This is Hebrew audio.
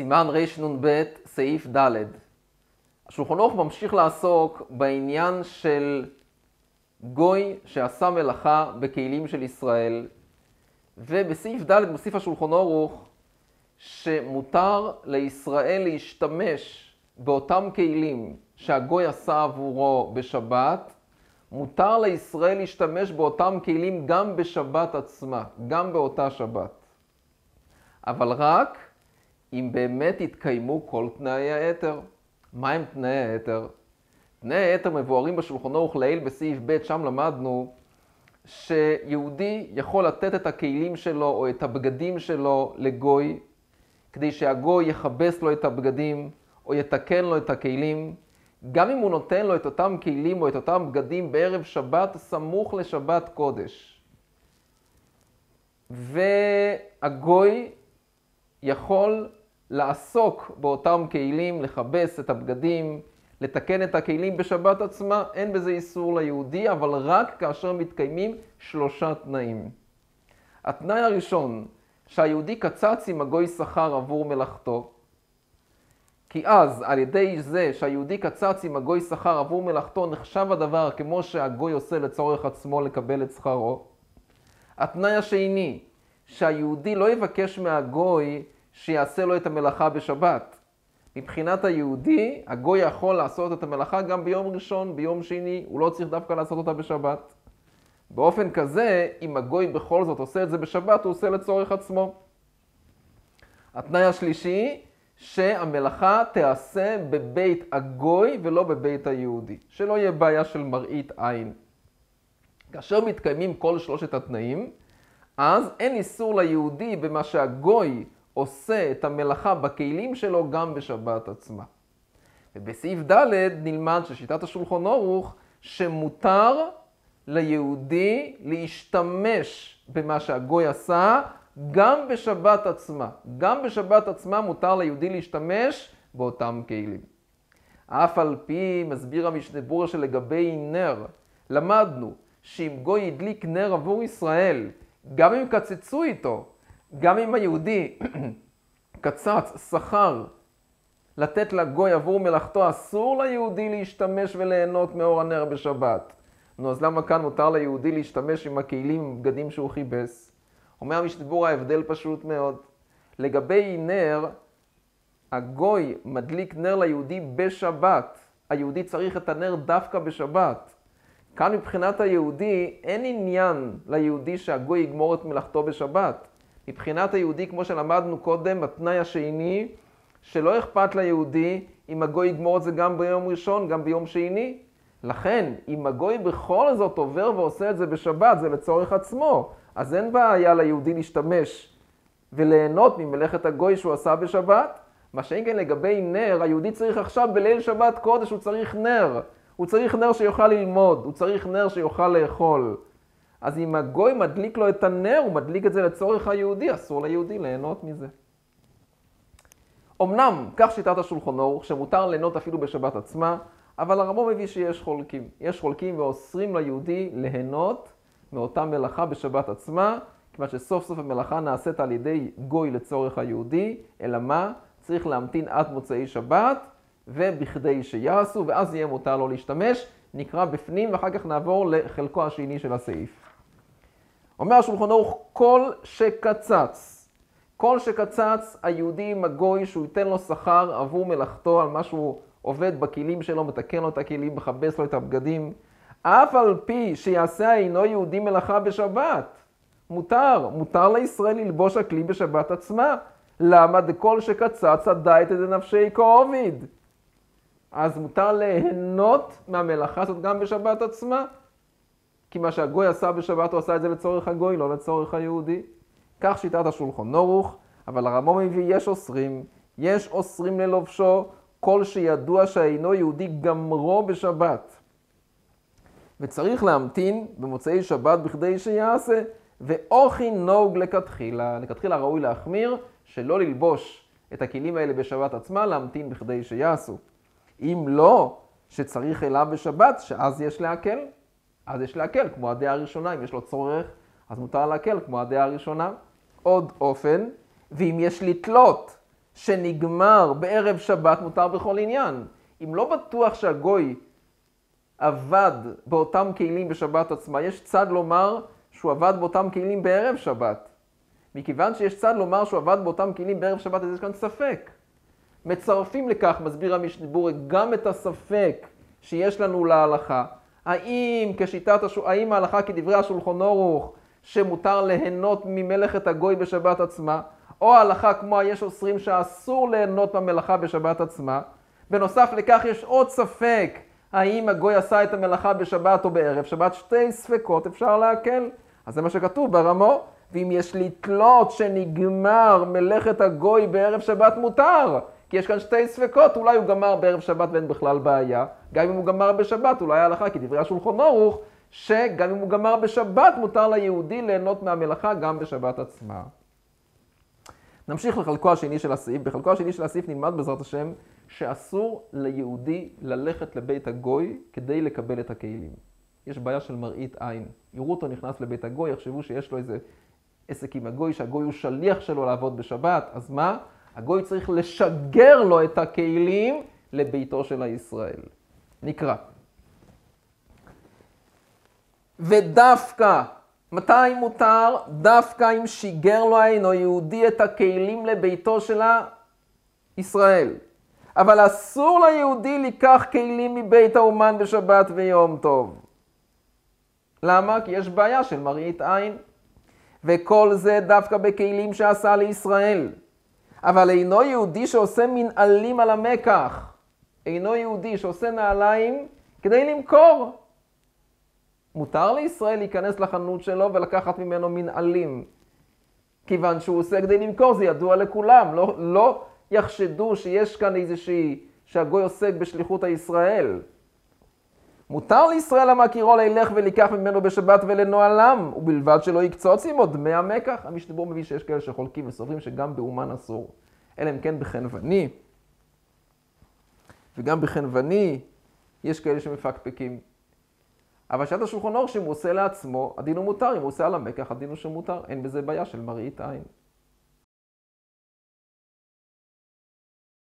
סימן רנ"ב, סעיף ד'. השולחן ערוך ממשיך לעסוק בעניין של גוי שעשה מלאכה בכלים של ישראל, ובסעיף ד' מוסיף השולחן ערוך שמותר לישראל להשתמש באותם כלים שהגוי עשה עבורו בשבת, מותר לישראל להשתמש באותם כלים גם בשבת עצמה, גם באותה שבת. אבל רק אם באמת יתקיימו כל תנאי היתר. מהם תנאי היתר? תנאי היתר מבוארים בשולחנו וכלעיל בסעיף ב', שם למדנו שיהודי יכול לתת את הכלים שלו או את הבגדים שלו לגוי, כדי שהגוי יכבס לו את הבגדים או יתקן לו את הכלים, גם אם הוא נותן לו את אותם כלים או את אותם בגדים בערב שבת סמוך לשבת קודש. והגוי יכול לעסוק באותם כלים, לכבס את הבגדים, לתקן את הכלים בשבת עצמה, אין בזה איסור ליהודי, אבל רק כאשר מתקיימים שלושה תנאים. התנאי הראשון, שהיהודי קצץ עם הגוי שכר עבור מלאכתו, כי אז על ידי זה שהיהודי קצץ עם הגוי שכר עבור מלאכתו, נחשב הדבר כמו שהגוי עושה לצורך עצמו לקבל את שכרו. התנאי השני, שהיהודי לא יבקש מהגוי שיעשה לו את המלאכה בשבת. מבחינת היהודי, הגוי יכול לעשות את המלאכה גם ביום ראשון, ביום שני, הוא לא צריך דווקא לעשות אותה בשבת. באופן כזה, אם הגוי בכל זאת עושה את זה בשבת, הוא עושה לצורך עצמו. התנאי השלישי, שהמלאכה תיעשה בבית הגוי ולא בבית היהודי, שלא יהיה בעיה של מראית עין. כאשר מתקיימים כל שלושת התנאים, אז אין איסור ליהודי במה שהגוי עושה את המלאכה בכלים שלו גם בשבת עצמה. ובסעיף ד' נלמד ששיטת השולחון אורוך שמותר ליהודי להשתמש במה שהגוי עשה גם בשבת עצמה. גם בשבת עצמה מותר ליהודי להשתמש באותם כלים. אף על פי מסביר המשנה ברורה שלגבי נר, למדנו שאם גוי הדליק נר עבור ישראל, גם אם קצצו איתו, גם אם היהודי קצץ, שכר, לתת לגוי עבור מלאכתו, אסור ליהודי להשתמש וליהנות מאור הנר בשבת. נו, אז למה כאן מותר ליהודי להשתמש עם הכלים, עם בגדים שהוא כיבס? אומר המשתבור ההבדל פשוט מאוד. לגבי נר, הגוי מדליק נר ליהודי בשבת. היהודי צריך את הנר דווקא בשבת. כאן מבחינת היהודי אין עניין ליהודי שהגוי יגמור את מלאכתו בשבת. מבחינת היהודי, כמו שלמדנו קודם, התנאי השני, שלא אכפת ליהודי אם הגוי יגמור את זה גם ביום ראשון, גם ביום שני. לכן, אם הגוי בכל זאת עובר ועושה את זה בשבת, זה לצורך עצמו, אז אין בעיה ליהודי להשתמש וליהנות ממלאכת הגוי שהוא עשה בשבת. מה שאין כן לגבי נר, היהודי צריך עכשיו בליל שבת קודש, הוא צריך נר. הוא צריך נר שיוכל ללמוד, הוא צריך נר שיוכל לאכול. אז אם הגוי מדליק לו את הנר, הוא מדליק את זה לצורך היהודי, אסור ליהודי ליהנות מזה. אמנם, כך שיטת השולחן ערוך, שמותר ליהנות אפילו בשבת עצמה, אבל הרמב"ם מביא שיש חולקים. יש חולקים ואוסרים ליהודי ליהנות מאותה מלאכה בשבת עצמה, כיוון שסוף סוף המלאכה נעשית על ידי גוי לצורך היהודי, אלא מה? צריך להמתין עד מוצאי שבת, ובכדי שיעשו, ואז יהיה מותר לו להשתמש. נקרא בפנים, ואחר כך נעבור לחלקו השני של הסעיף. אומר השולחן ערוך, כל שקצץ, כל שקצץ היהודי עם הגוי שהוא ייתן לו שכר עבור מלאכתו על מה שהוא עובד בכלים שלו, מתקן לו את הכלים, מכבס לו את הבגדים, אף על פי שיעשה אינו יהודי מלאכה בשבת. מותר, מותר לישראל ללבוש הכלי בשבת עצמה. למה דכל שקצץ הדייתא דנפשי כעוביד? אז מותר ליהנות מהמלאכה הזאת גם בשבת עצמה. כי מה שהגוי עשה בשבת, הוא עשה את זה לצורך הגוי, לא לצורך היהודי. כך שיטת השולחון נורוך, אבל הרמב"ם מביא, יש אוסרים, יש אוסרים ללובשו, כל שידוע שאינו יהודי גמרו בשבת. וצריך להמתין במוצאי שבת בכדי שיעשה, ואוכי נוג לכתחילה. לכתחילה ראוי להחמיר, שלא ללבוש את הכלים האלה בשבת עצמה, להמתין בכדי שיעשו. אם לא, שצריך אליו בשבת, שאז יש להקל. אז יש להקל, כמו הדעה הראשונה, אם יש לו צורך, אז מותר להקל, כמו הדעה הראשונה. עוד אופן, ואם יש לתלות שנגמר בערב שבת מותר בכל עניין. אם לא בטוח שהגוי עבד באותם כלים בשבת עצמה, יש צד לומר שהוא עבד באותם כלים בערב שבת. מכיוון שיש צד לומר שהוא עבד באותם כלים בערב שבת, אז יש כאן ספק. מצרפים לכך, מסביר המשנבורי, גם את הספק שיש לנו להלכה. האם כשיטת, הש... האם ההלכה כדברי השולחון אורוך, שמותר ליהנות ממלאכת הגוי בשבת עצמה, או ההלכה כמו היש אוסרים שאסור ליהנות מהמלאכה בשבת עצמה. בנוסף לכך יש עוד ספק, האם הגוי עשה את המלאכה בשבת או בערב שבת, שתי ספקות אפשר להקל. אז זה מה שכתוב ברמו, ואם יש לתלות שנגמר מלאכת הגוי בערב שבת מותר. כי יש כאן שתי ספקות, אולי הוא גמר בערב שבת ואין בכלל בעיה, גם אם הוא גמר בשבת, אולי ההלכה כדברי השולחון ערוך, שגם אם הוא גמר בשבת, מותר ליהודי ליהנות מהמלאכה גם בשבת עצמה. נמשיך לחלקו השני של הסעיף. בחלקו השני של הסעיף נלמד בעזרת השם שאסור ליהודי ללכת לבית הגוי כדי לקבל את הכלים. יש בעיה של מראית עין. יראו אותו נכנס לבית הגוי, יחשבו שיש לו איזה עסק עם הגוי, שהגוי הוא שליח שלו לעבוד בשבת, אז מה? הגוי צריך לשגר לו את הכלים לביתו של הישראל. נקרא. ודווקא, מתי מותר? דווקא אם שיגר לו אינו יהודי את הכלים לביתו של הישראל. אבל אסור ליהודי לקח כלים מבית האומן בשבת ויום טוב. למה? כי יש בעיה של מראית עין. וכל זה דווקא בכלים שעשה לישראל. אבל אינו יהודי שעושה מנעלים על המקח. אינו יהודי שעושה נעליים כדי למכור. מותר לישראל להיכנס לחנות שלו ולקחת ממנו מנעלים. כיוון שהוא עושה כדי למכור, זה ידוע לכולם. לא, לא יחשדו שיש כאן איזושהי, שהגוי עוסק בשליחות הישראל. מותר לישראל המכירו לילך וליקח ממנו בשבת ולנועלם, ובלבד שלא יקצוץ עמו דמי המקח. המשתבור מביא שיש כאלה שחולקים וסוברים שגם באומן אסור. אלא אם כן בחנווני. וגם בחנווני יש כאלה שמפקפקים. אבל שעת השולחון אור, שאם הוא עושה לעצמו, הדין הוא מותר, אם הוא עושה על המקח, הדין הוא שמותר. אין בזה בעיה של מראית עין.